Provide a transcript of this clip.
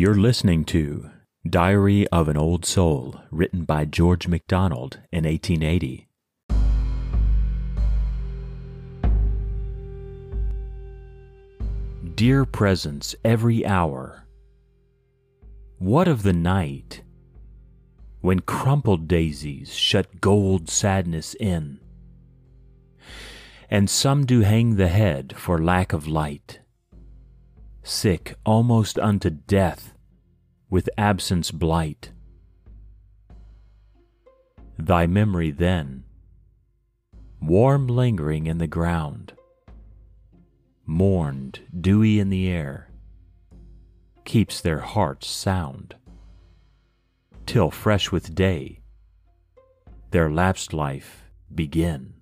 You're listening to Diary of an Old Soul, written by George MacDonald in 1880. Dear presence every hour, what of the night? When crumpled daisies shut gold sadness in, and some do hang the head for lack of light, sick almost unto death with absence blight? Thy memory then, warm lingering in the ground, mourned, dewy in the air, keeps their hearts sound, till fresh with day their lapsed life begin.